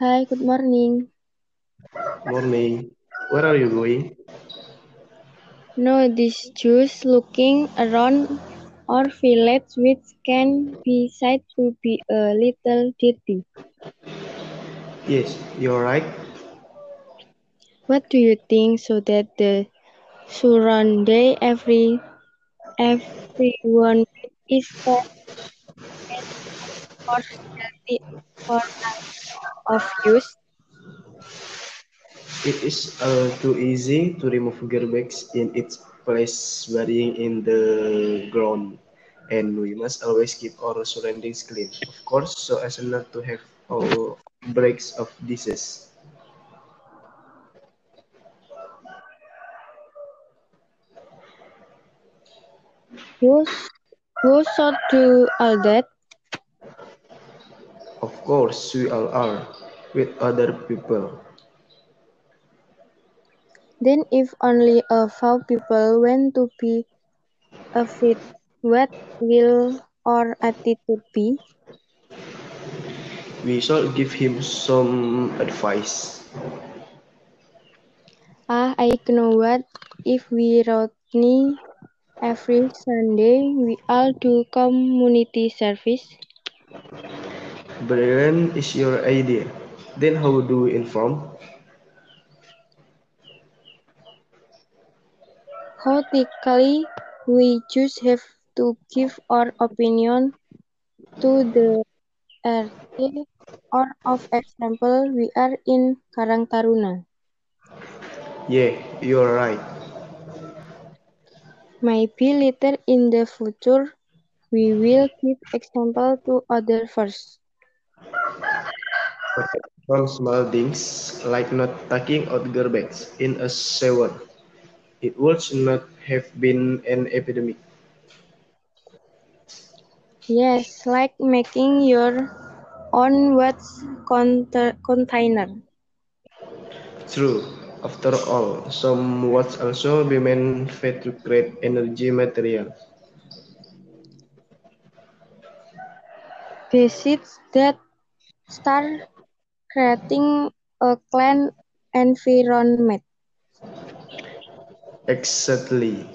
Hi, good morning. Morning. Where are you going? No, this just looking around our village which can be said to be a little dirty. Yes, you're right. What do you think so that the surrounding every everyone is safe and of course healthy for us of use? It is uh, too easy to remove garbage in its place burying in the ground. And we must always keep our surroundings clean. Of course, so as not to have all breaks of disease. Who who should do all that? Of course, we all are with other people. Then if only a few people want to be afraid, what will our attitude be? We shall give him some advice. Ah, I know what. If we Rodney every Sunday, we all do community service. Brilliant is your idea. Then how do we inform? Theoretically, we just have to give our opinion to the RT, or of example, we are in Karang Taruna. Yeah, you're right. Maybe later in the future, we will give example to others first. From small things like not taking out garbage in a shower, it would not have been an epidemic. Yes, like making your own waste container. True. After all, some would also be manufactured to create energy materials. Besides that, start creating a clean environment. Exactly.